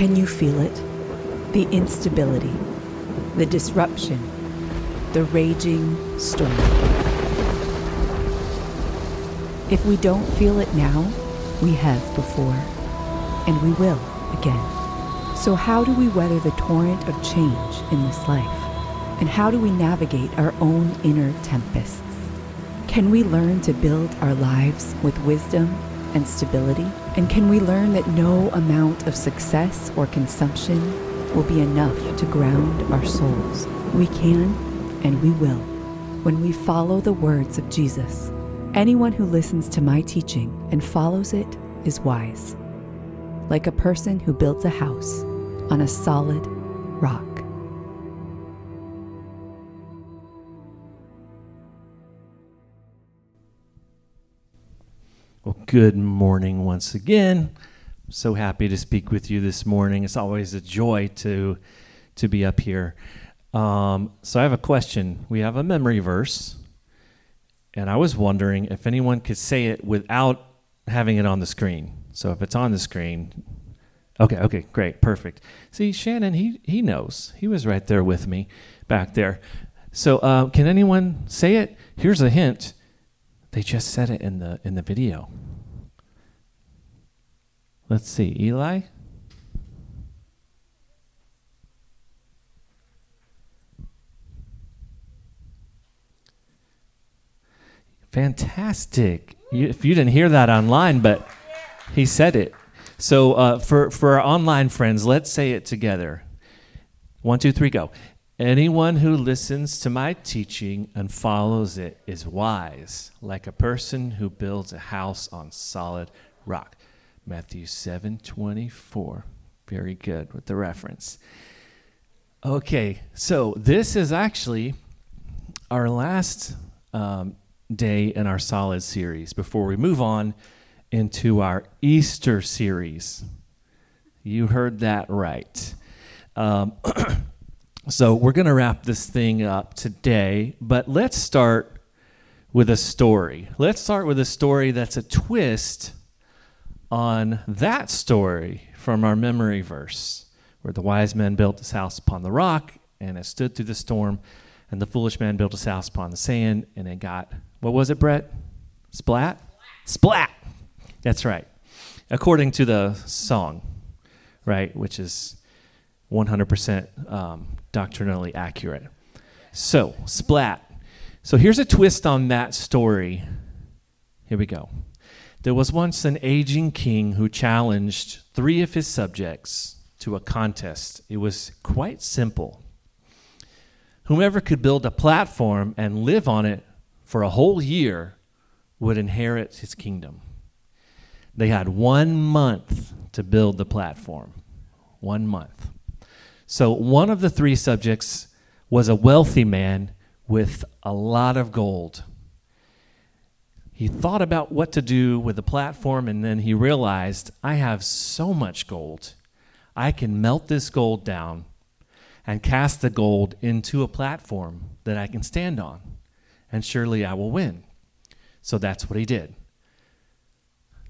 Can you feel it? The instability, the disruption, the raging storm. If we don't feel it now, we have before, and we will again. So, how do we weather the torrent of change in this life? And how do we navigate our own inner tempests? Can we learn to build our lives with wisdom and stability? And can we learn that no amount of success or consumption will be enough to ground our souls? We can and we will when we follow the words of Jesus. Anyone who listens to my teaching and follows it is wise, like a person who builds a house on a solid rock. Well, good morning once again. So happy to speak with you this morning. It's always a joy to to be up here. Um, so I have a question. We have a memory verse, and I was wondering if anyone could say it without having it on the screen. So if it's on the screen, okay, okay, great, perfect. See, Shannon, he he knows. He was right there with me, back there. So uh, can anyone say it? Here's a hint. They just said it in the in the video. Let's see, Eli. Fantastic. You, if you didn't hear that online, but he said it. So uh, for for our online friends, let's say it together. One, two, three, go. Anyone who listens to my teaching and follows it is wise, like a person who builds a house on solid rock. Matthew 7:24. Very good with the reference. Okay, so this is actually our last um, day in our solid series before we move on into our Easter series. You heard that right. Um, So we're going to wrap this thing up today, but let's start with a story. Let's start with a story that's a twist on that story from our memory verse, where the wise man built his house upon the rock and it stood through the storm, and the foolish man built his house upon the sand and it got, what was it, Brett? Splat? Splat! That's right. According to the song, right, which is 100% um, doctrinally accurate. So, splat. So, here's a twist on that story. Here we go. There was once an aging king who challenged three of his subjects to a contest. It was quite simple. Whomever could build a platform and live on it for a whole year would inherit his kingdom. They had one month to build the platform. One month. So, one of the three subjects was a wealthy man with a lot of gold. He thought about what to do with the platform, and then he realized I have so much gold. I can melt this gold down and cast the gold into a platform that I can stand on, and surely I will win. So that's what he did.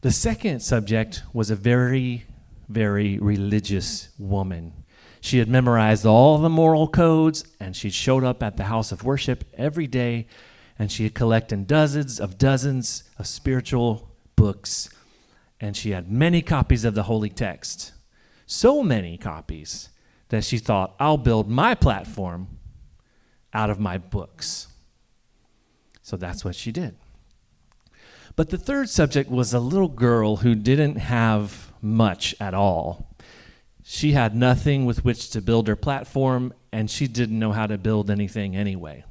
The second subject was a very, very religious woman she had memorized all the moral codes, and she'd showed up at the house of worship every day, and she had collected dozens of dozens of spiritual books, and she had many copies of the holy text. So many copies that she thought, I'll build my platform out of my books. So that's what she did. But the third subject was a little girl who didn't have much at all. She had nothing with which to build her platform, and she didn't know how to build anything anyway.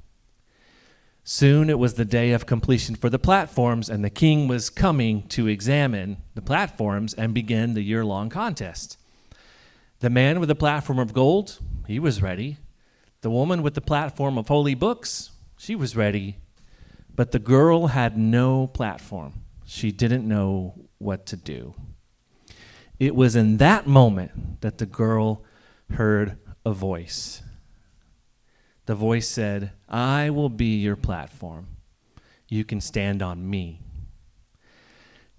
Soon it was the day of completion for the platforms, and the king was coming to examine the platforms and begin the year long contest. The man with the platform of gold, he was ready. The woman with the platform of holy books, she was ready. But the girl had no platform. She didn't know what to do. It was in that moment that the girl heard a voice. The voice said, I will be your platform. You can stand on me.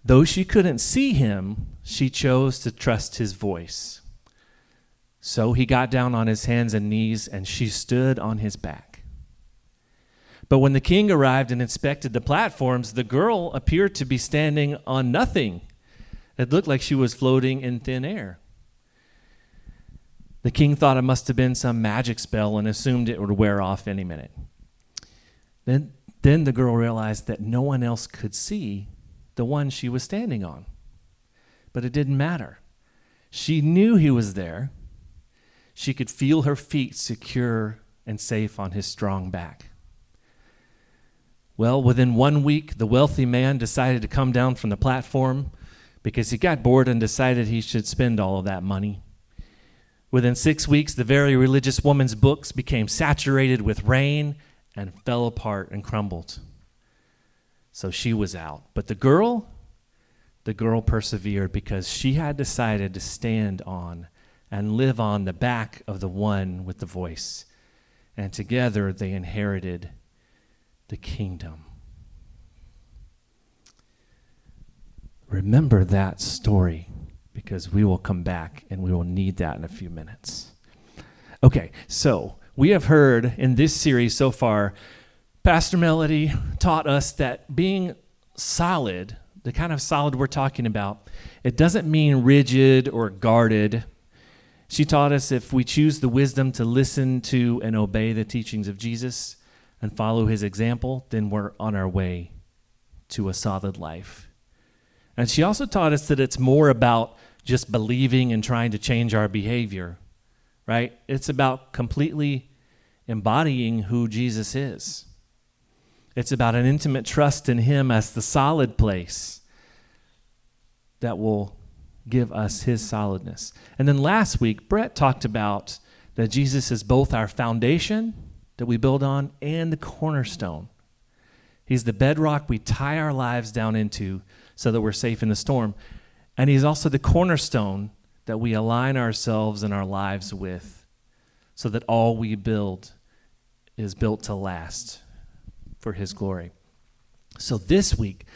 Though she couldn't see him, she chose to trust his voice. So he got down on his hands and knees, and she stood on his back. But when the king arrived and inspected the platforms, the girl appeared to be standing on nothing. It looked like she was floating in thin air. The king thought it must have been some magic spell and assumed it would wear off any minute. Then, then the girl realized that no one else could see the one she was standing on. But it didn't matter. She knew he was there. She could feel her feet secure and safe on his strong back. Well, within one week, the wealthy man decided to come down from the platform because he got bored and decided he should spend all of that money. Within six weeks, the very religious woman's books became saturated with rain and fell apart and crumbled. So she was out. But the girl, the girl persevered because she had decided to stand on and live on the back of the one with the voice. And together they inherited the kingdom. Remember that story because we will come back and we will need that in a few minutes. Okay, so we have heard in this series so far, Pastor Melody taught us that being solid, the kind of solid we're talking about, it doesn't mean rigid or guarded. She taught us if we choose the wisdom to listen to and obey the teachings of Jesus and follow his example, then we're on our way to a solid life. And she also taught us that it's more about just believing and trying to change our behavior, right? It's about completely embodying who Jesus is. It's about an intimate trust in Him as the solid place that will give us His solidness. And then last week, Brett talked about that Jesus is both our foundation that we build on and the cornerstone. He's the bedrock we tie our lives down into so that we're safe in the storm. And He's also the cornerstone that we align ourselves and our lives with so that all we build is built to last for His glory. So this week,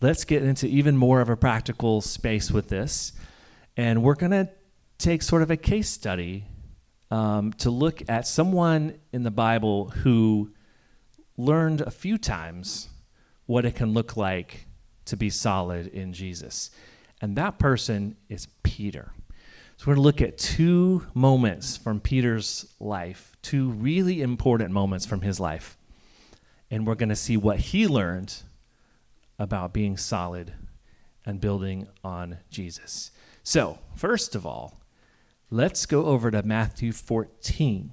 let's get into even more of a practical space with this. And we're going to take sort of a case study um, to look at someone in the Bible who learned a few times what it can look like to be solid in Jesus. And that person is Peter. So we're going to look at two moments from Peter's life, two really important moments from his life. And we're going to see what he learned about being solid and building on Jesus. So, first of all, let's go over to Matthew 14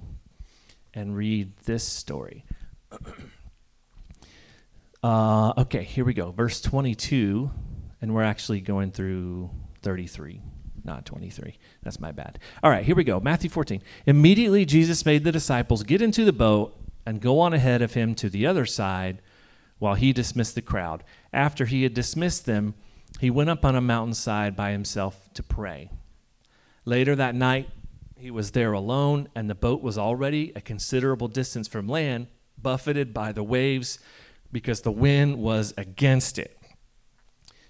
and read this story. uh, okay, here we go. Verse 22 and we're actually going through 33 not 23 that's my bad. All right here we go. Matthew 14 immediately jesus made the disciples get into the boat and go on ahead of him to the other side while he dismissed the crowd. After he had dismissed them he went up on a mountainside by himself to pray. Later that night he was there alone and the boat was already a considerable distance from land buffeted by the waves because the wind was against it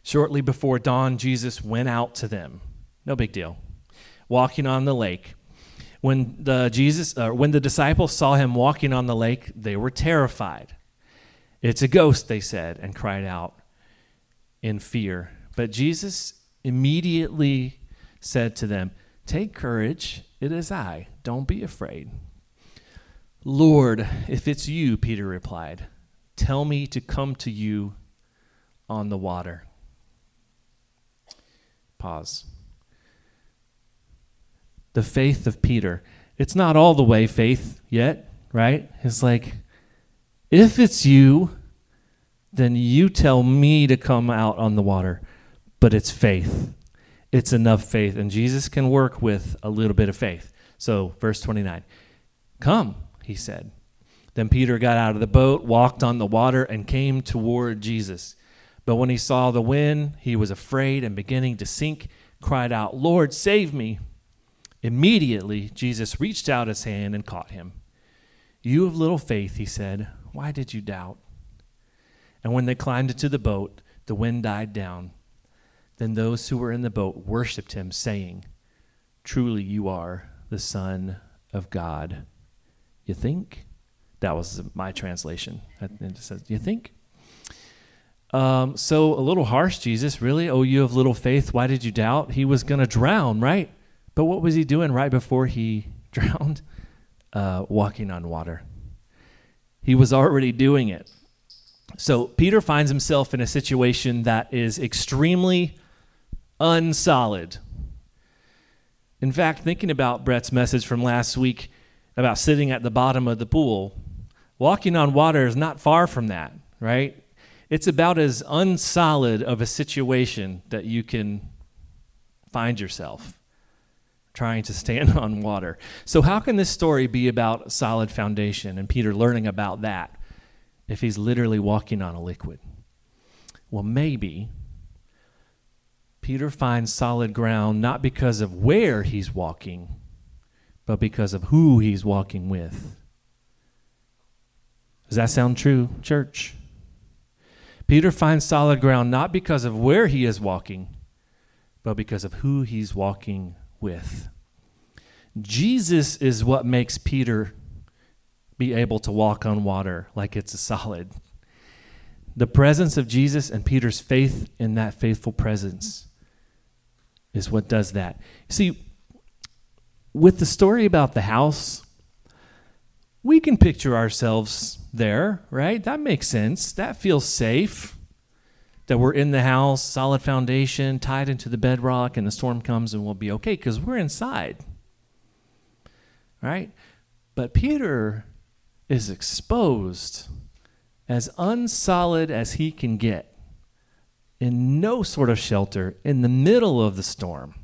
Shortly before dawn, Jesus went out to them. No big deal. Walking on the lake. When the Jesus uh, when the disciples saw him walking on the lake, they were terrified. It's a ghost, they said, and cried out in fear. But Jesus immediately said to them, Take courage, it is I. Don't be afraid. Lord, if it's you, Peter replied, tell me to come to you on the water. Pause. The faith of Peter. It's not all the way faith yet, right? It's like, if it's you, then you tell me to come out on the water. But it's faith. It's enough faith. And Jesus can work with a little bit of faith. So, verse 29 Come, he said. Then Peter got out of the boat, walked on the water, and came toward Jesus. But when he saw the wind, he was afraid and beginning to sink, cried out, Lord, save me. Immediately, Jesus reached out his hand and caught him. You of little faith, he said, why did you doubt? And when they climbed into the boat, the wind died down. Then those who were in the boat worshipped him, saying, Truly you are the Son of God. You think? That was my translation. It says, You think? Um, so a little harsh, Jesus. Really? Oh, you have little faith. Why did you doubt? He was going to drown, right? But what was he doing right before he drowned? Uh, walking on water. He was already doing it. So Peter finds himself in a situation that is extremely unsolid. In fact, thinking about Brett's message from last week about sitting at the bottom of the pool, walking on water is not far from that, right? It's about as unsolid of a situation that you can find yourself trying to stand on water. So, how can this story be about solid foundation and Peter learning about that if he's literally walking on a liquid? Well, maybe Peter finds solid ground not because of where he's walking, but because of who he's walking with. Does that sound true, church? Peter finds solid ground not because of where he is walking, but because of who he's walking with. Jesus is what makes Peter be able to walk on water like it's a solid. The presence of Jesus and Peter's faith in that faithful presence is what does that. See, with the story about the house, we can picture ourselves there, right? That makes sense. That feels safe. That we're in the house, solid foundation, tied into the bedrock, and the storm comes and we'll be okay because we're inside. Right? But Peter is exposed as unsolid as he can get in no sort of shelter in the middle of the storm,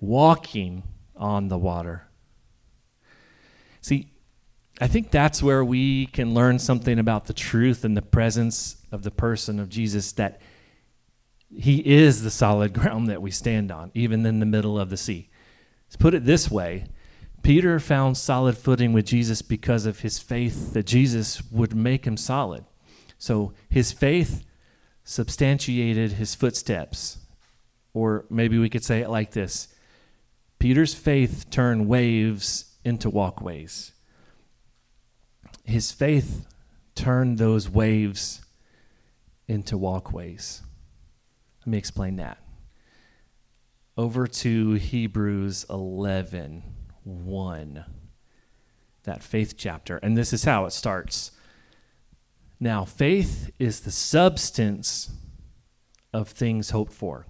walking on the water. See, I think that's where we can learn something about the truth and the presence of the person of Jesus that he is the solid ground that we stand on, even in the middle of the sea. To put it this way, Peter found solid footing with Jesus because of his faith that Jesus would make him solid. So his faith substantiated his footsteps. Or maybe we could say it like this Peter's faith turned waves into walkways his faith turned those waves into walkways. Let me explain that. Over to Hebrews 11 1, that faith chapter. And this is how it starts. Now, faith is the substance of things hoped for.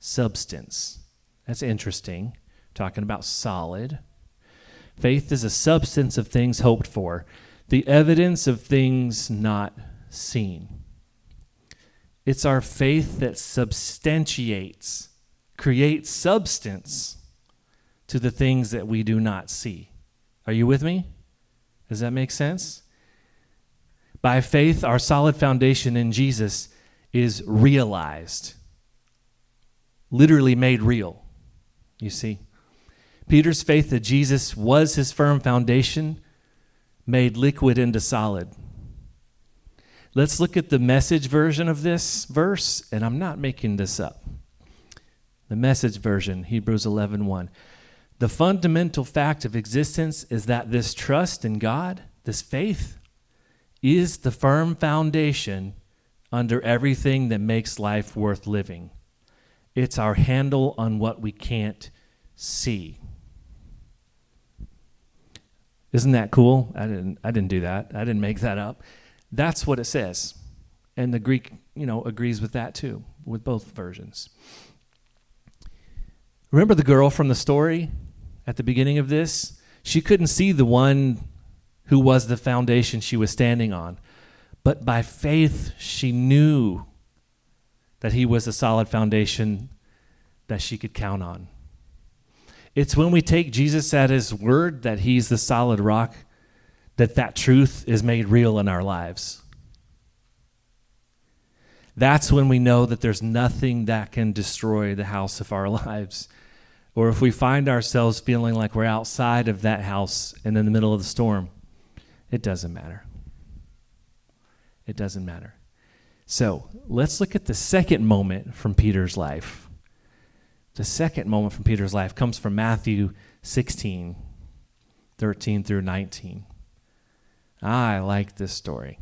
Substance. That's interesting. Talking about solid. Faith is a substance of things hoped for, the evidence of things not seen. It's our faith that substantiates, creates substance to the things that we do not see. Are you with me? Does that make sense? By faith, our solid foundation in Jesus is realized, literally made real. You see? Peter's faith that Jesus was his firm foundation made liquid into solid. Let's look at the message version of this verse, and I'm not making this up. The message version, Hebrews 11:1. 1. The fundamental fact of existence is that this trust in God, this faith, is the firm foundation under everything that makes life worth living. It's our handle on what we can't see. Isn't that cool? I didn't I didn't do that. I didn't make that up. That's what it says. And the Greek, you know, agrees with that too, with both versions. Remember the girl from the story at the beginning of this? She couldn't see the one who was the foundation she was standing on. But by faith, she knew that he was a solid foundation that she could count on. It's when we take Jesus at his word that he's the solid rock that that truth is made real in our lives. That's when we know that there's nothing that can destroy the house of our lives. Or if we find ourselves feeling like we're outside of that house and in the middle of the storm, it doesn't matter. It doesn't matter. So let's look at the second moment from Peter's life the second moment from Peter's life comes from Matthew 16, 13 through 19. I like this story.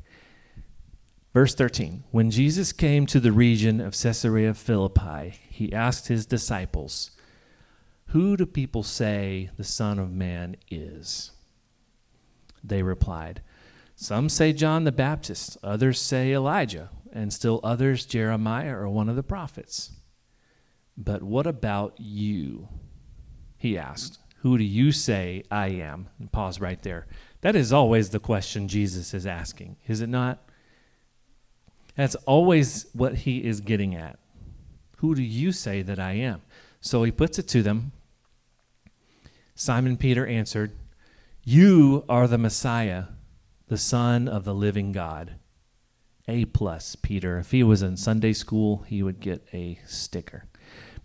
Verse 13 When Jesus came to the region of Caesarea Philippi, he asked his disciples, Who do people say the Son of Man is? They replied, Some say John the Baptist, others say Elijah, and still others Jeremiah or one of the prophets. But what about you? He asked, Who do you say I am? And pause right there. That is always the question Jesus is asking, is it not? That's always what he is getting at. Who do you say that I am? So he puts it to them. Simon Peter answered, You are the Messiah, the Son of the living God. A plus, Peter. If he was in Sunday school, he would get a sticker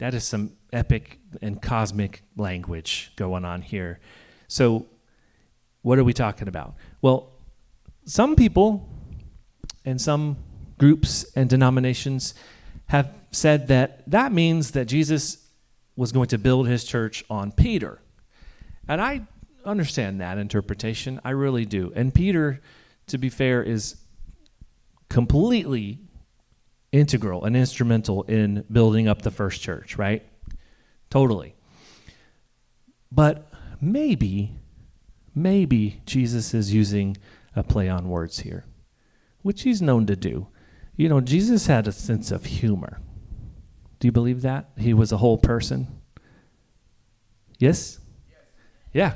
That is some epic and cosmic language going on here. So, what are we talking about? Well, some people and some groups and denominations have said that that means that Jesus was going to build his church on Peter. And I understand that interpretation. I really do. And Peter, to be fair, is completely integral and instrumental in building up the first church, right? Totally. But maybe, maybe Jesus is using a play on words here which he's known to do. You know, Jesus had a sense of humor. Do you believe that? He was a whole person? Yes? Yeah.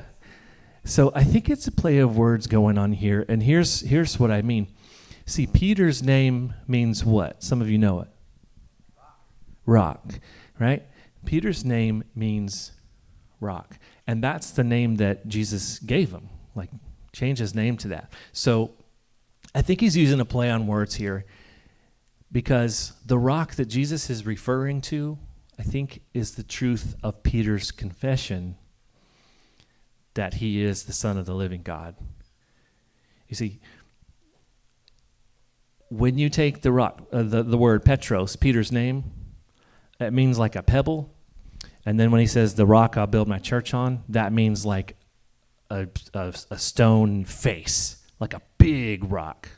So I think it's a play of words going on here. And here's, here's what I mean. See, Peter's name means what? Some of you know it. Rock, right? Peter's name means rock. And that's the name that Jesus gave him. Like, change his name to that. So I think he's using a play on words here because the rock that Jesus is referring to, I think, is the truth of Peter's confession that he is the Son of the living God. You see, when you take the rock, uh, the, the word Petros, Peter's name, it means like a pebble. And then when he says, the rock I'll build my church on, that means like a, a, a stone face like a big rock,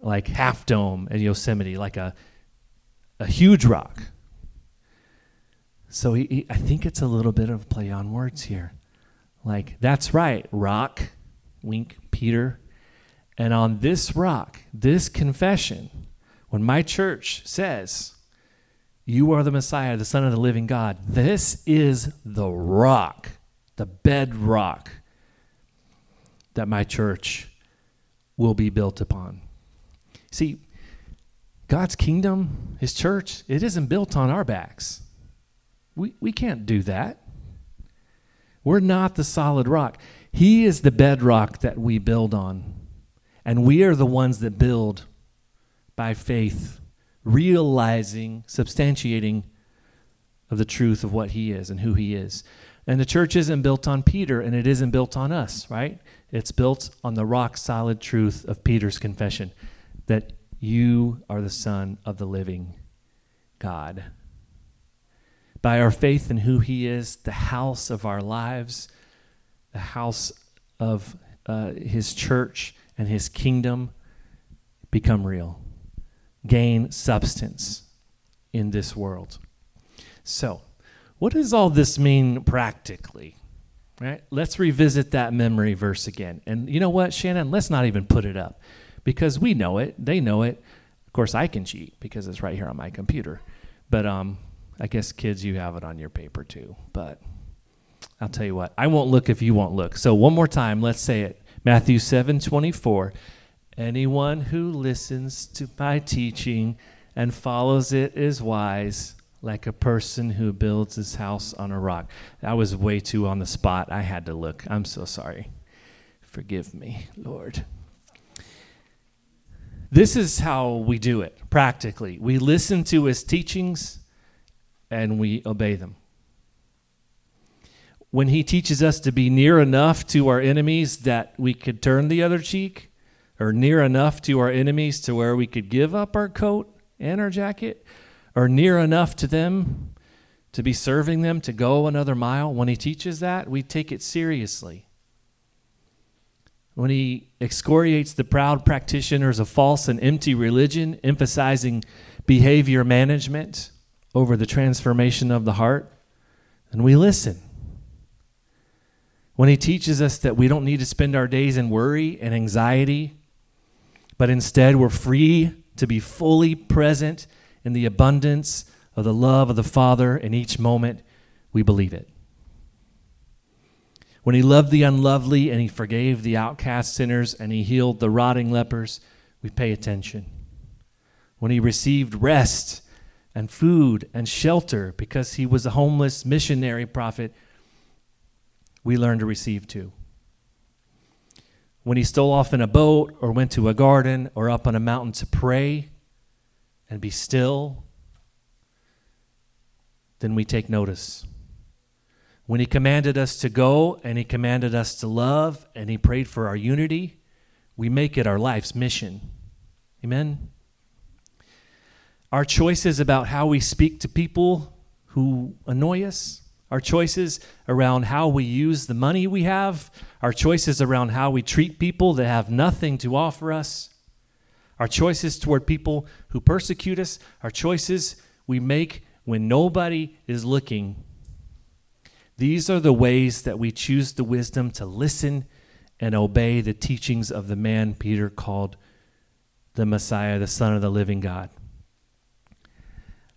like Half Dome in Yosemite, like a, a huge rock. So he, he, I think it's a little bit of play on words here. Like, that's right, rock, wink, Peter. And on this rock, this confession, when my church says, You are the Messiah, the Son of the living God, this is the rock, the bedrock that my church will be built upon. See, God's kingdom, His church, it isn't built on our backs. We, we can't do that. We're not the solid rock. He is the bedrock that we build on. And we are the ones that build by faith, realizing, substantiating of the truth of what He is and who He is. And the church isn't built on Peter and it isn't built on us, right? It's built on the rock solid truth of Peter's confession that you are the Son of the living God. By our faith in who He is, the house of our lives, the house of uh, His church and His kingdom become real, gain substance in this world. So, what does all this mean practically? Right? Let's revisit that memory verse again. And you know what, Shannon? Let's not even put it up because we know it. They know it. Of course, I can cheat because it's right here on my computer. But um, I guess kids, you have it on your paper too. But I'll tell you what, I won't look if you won't look. So one more time, let's say it. Matthew 7 24. Anyone who listens to my teaching and follows it is wise like a person who builds his house on a rock. That was way too on the spot. I had to look. I'm so sorry. Forgive me, Lord. This is how we do it practically. We listen to his teachings and we obey them. When he teaches us to be near enough to our enemies that we could turn the other cheek, or near enough to our enemies to where we could give up our coat and our jacket, or near enough to them to be serving them to go another mile, when he teaches that, we take it seriously. When he excoriates the proud practitioners of false and empty religion, emphasizing behavior management over the transformation of the heart, then we listen. When he teaches us that we don't need to spend our days in worry and anxiety, but instead we're free to be fully present in the abundance of the love of the Father in each moment, we believe it. When he loved the unlovely and he forgave the outcast sinners and he healed the rotting lepers, we pay attention. When he received rest and food and shelter because he was a homeless missionary prophet, we learn to receive too. When he stole off in a boat or went to a garden or up on a mountain to pray and be still, then we take notice. When he commanded us to go and he commanded us to love and he prayed for our unity, we make it our life's mission. Amen? Our choices about how we speak to people who annoy us, our choices around how we use the money we have, our choices around how we treat people that have nothing to offer us, our choices toward people who persecute us, our choices we make when nobody is looking these are the ways that we choose the wisdom to listen and obey the teachings of the man Peter called the Messiah, the Son of the living God.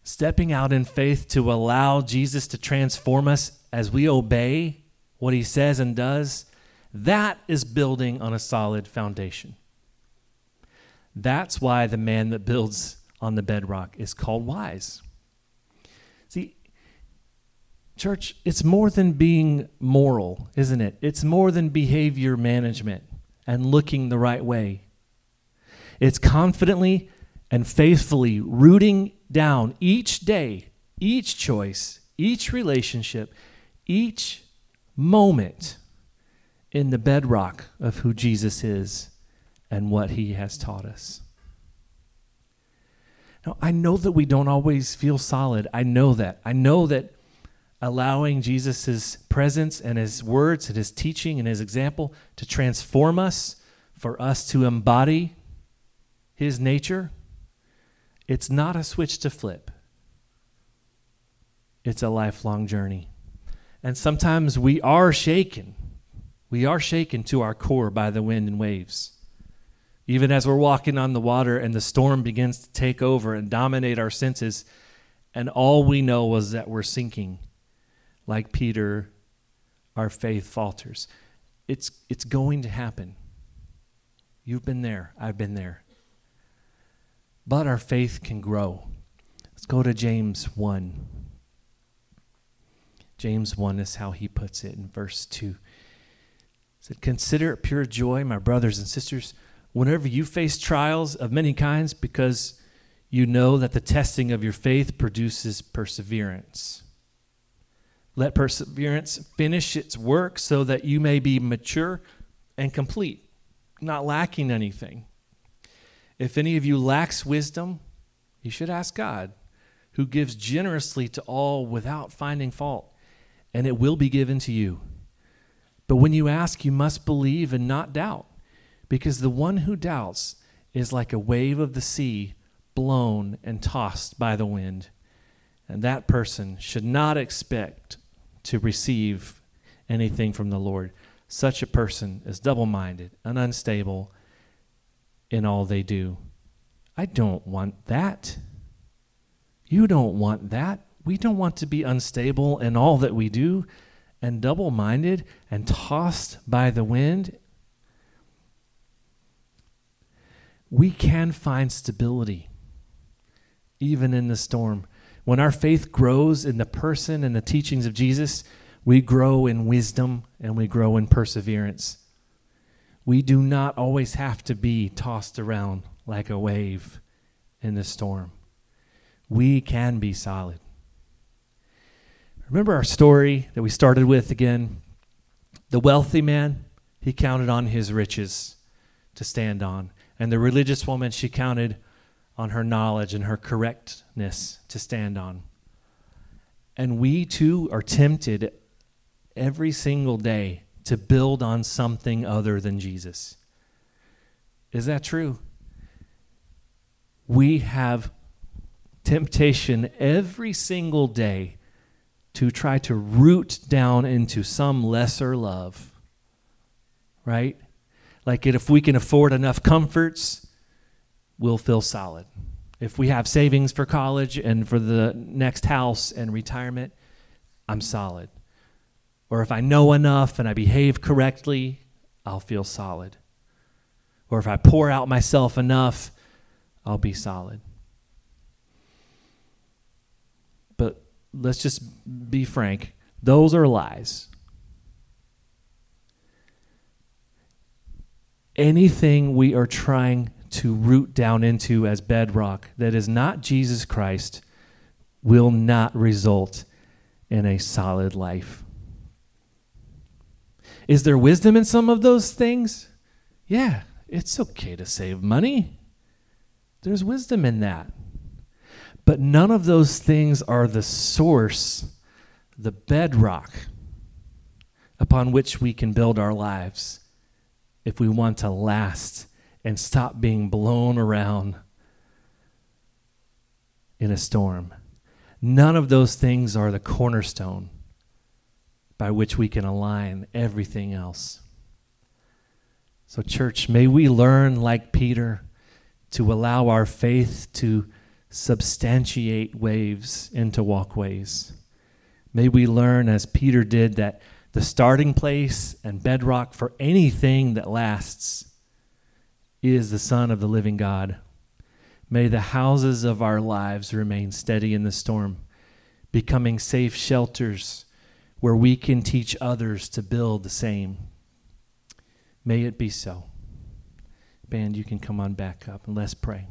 Stepping out in faith to allow Jesus to transform us as we obey what he says and does, that is building on a solid foundation. That's why the man that builds on the bedrock is called wise. See, Church, it's more than being moral, isn't it? It's more than behavior management and looking the right way. It's confidently and faithfully rooting down each day, each choice, each relationship, each moment in the bedrock of who Jesus is and what he has taught us. Now, I know that we don't always feel solid. I know that. I know that allowing Jesus' presence and his words and his teaching and his example to transform us, for us to embody his nature, it's not a switch to flip. It's a lifelong journey. And sometimes we are shaken. We are shaken to our core by the wind and waves. Even as we're walking on the water and the storm begins to take over and dominate our senses, and all we know is that we're sinking like Peter, our faith falters. It's, it's going to happen. You've been there, I've been there. But our faith can grow. Let's go to James 1. James 1 is how he puts it in verse 2. He said, Consider it pure joy, my brothers and sisters, whenever you face trials of many kinds, because you know that the testing of your faith produces perseverance. Let perseverance finish its work so that you may be mature and complete, not lacking anything. If any of you lacks wisdom, you should ask God, who gives generously to all without finding fault, and it will be given to you. But when you ask, you must believe and not doubt, because the one who doubts is like a wave of the sea blown and tossed by the wind. And that person should not expect to receive anything from the Lord. Such a person is double minded and unstable in all they do. I don't want that. You don't want that. We don't want to be unstable in all that we do and double minded and tossed by the wind. We can find stability even in the storm. When our faith grows in the person and the teachings of Jesus, we grow in wisdom and we grow in perseverance. We do not always have to be tossed around like a wave in the storm. We can be solid. Remember our story that we started with again? The wealthy man, he counted on his riches to stand on. And the religious woman, she counted on her knowledge and her correctness to stand on. And we too are tempted every single day to build on something other than Jesus. Is that true? We have temptation every single day to try to root down into some lesser love, right? Like if we can afford enough comforts, we'll feel solid. If we have savings for college and for the next house and retirement, I'm solid. Or if I know enough and I behave correctly, I'll feel solid. Or if I pour out myself enough, I'll be solid. But let's just be frank those are lies. Anything we are trying to root down into as bedrock that is not Jesus Christ will not result in a solid life. Is there wisdom in some of those things? Yeah, it's okay to save money. There's wisdom in that. But none of those things are the source, the bedrock upon which we can build our lives if we want to last and stop being blown around in a storm. None of those things are the cornerstone by which we can align everything else. So, church, may we learn, like Peter, to allow our faith to substantiate waves into walkways. May we learn, as Peter did, that the starting place and bedrock for anything that lasts is the Son of the living God. May the houses of our lives remain steady in the storm, becoming safe shelters where we can teach others to build the same. May it be so. Band, you can come on back up and let's pray.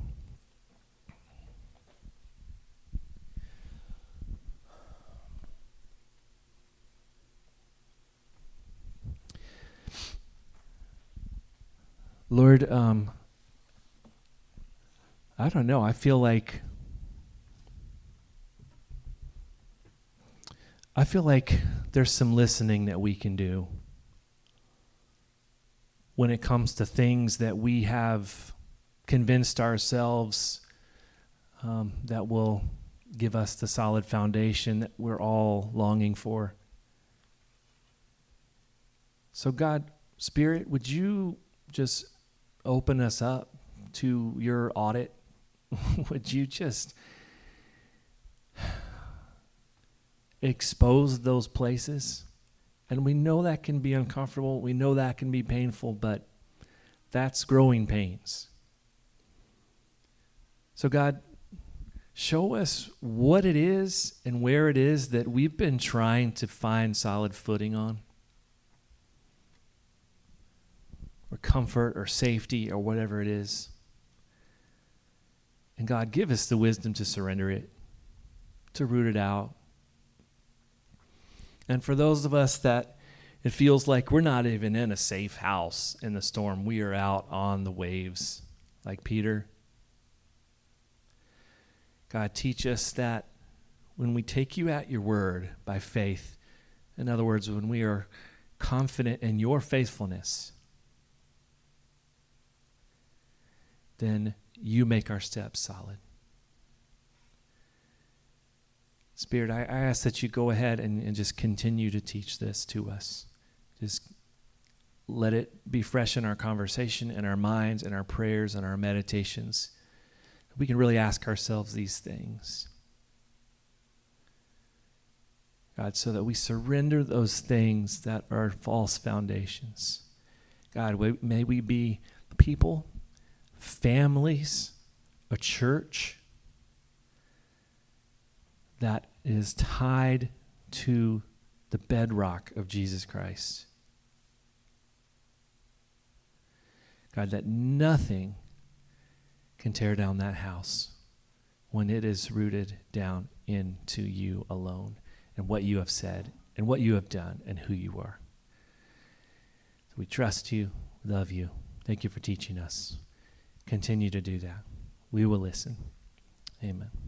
Lord, um, I don't know. I feel like I feel like there's some listening that we can do when it comes to things that we have convinced ourselves um, that will give us the solid foundation that we're all longing for. So, God, Spirit, would you just open us up to your audit? would you just expose those places. And we know that can be uncomfortable. We know that can be painful, but that's growing pains. So, God, show us what it is and where it is that we've been trying to find solid footing on, or comfort, or safety, or whatever it is. And God, give us the wisdom to surrender it, to root it out, and for those of us that it feels like we're not even in a safe house in the storm, we are out on the waves like Peter. God, teach us that when we take you at your word by faith, in other words, when we are confident in your faithfulness, then you make our steps solid. Spirit, I, I ask that you go ahead and, and just continue to teach this to us. Just let it be fresh in our conversation, in our minds, in our prayers, in our meditations. We can really ask ourselves these things. God, so that we surrender those things that are false foundations. God, may we be people, families, a church that is tied to the bedrock of Jesus Christ. God, that nothing can tear down that house when it is rooted down into you alone and what you have said and what you have done and who you are. So we trust you, love you. Thank you for teaching us. Continue to do that. We will listen. Amen.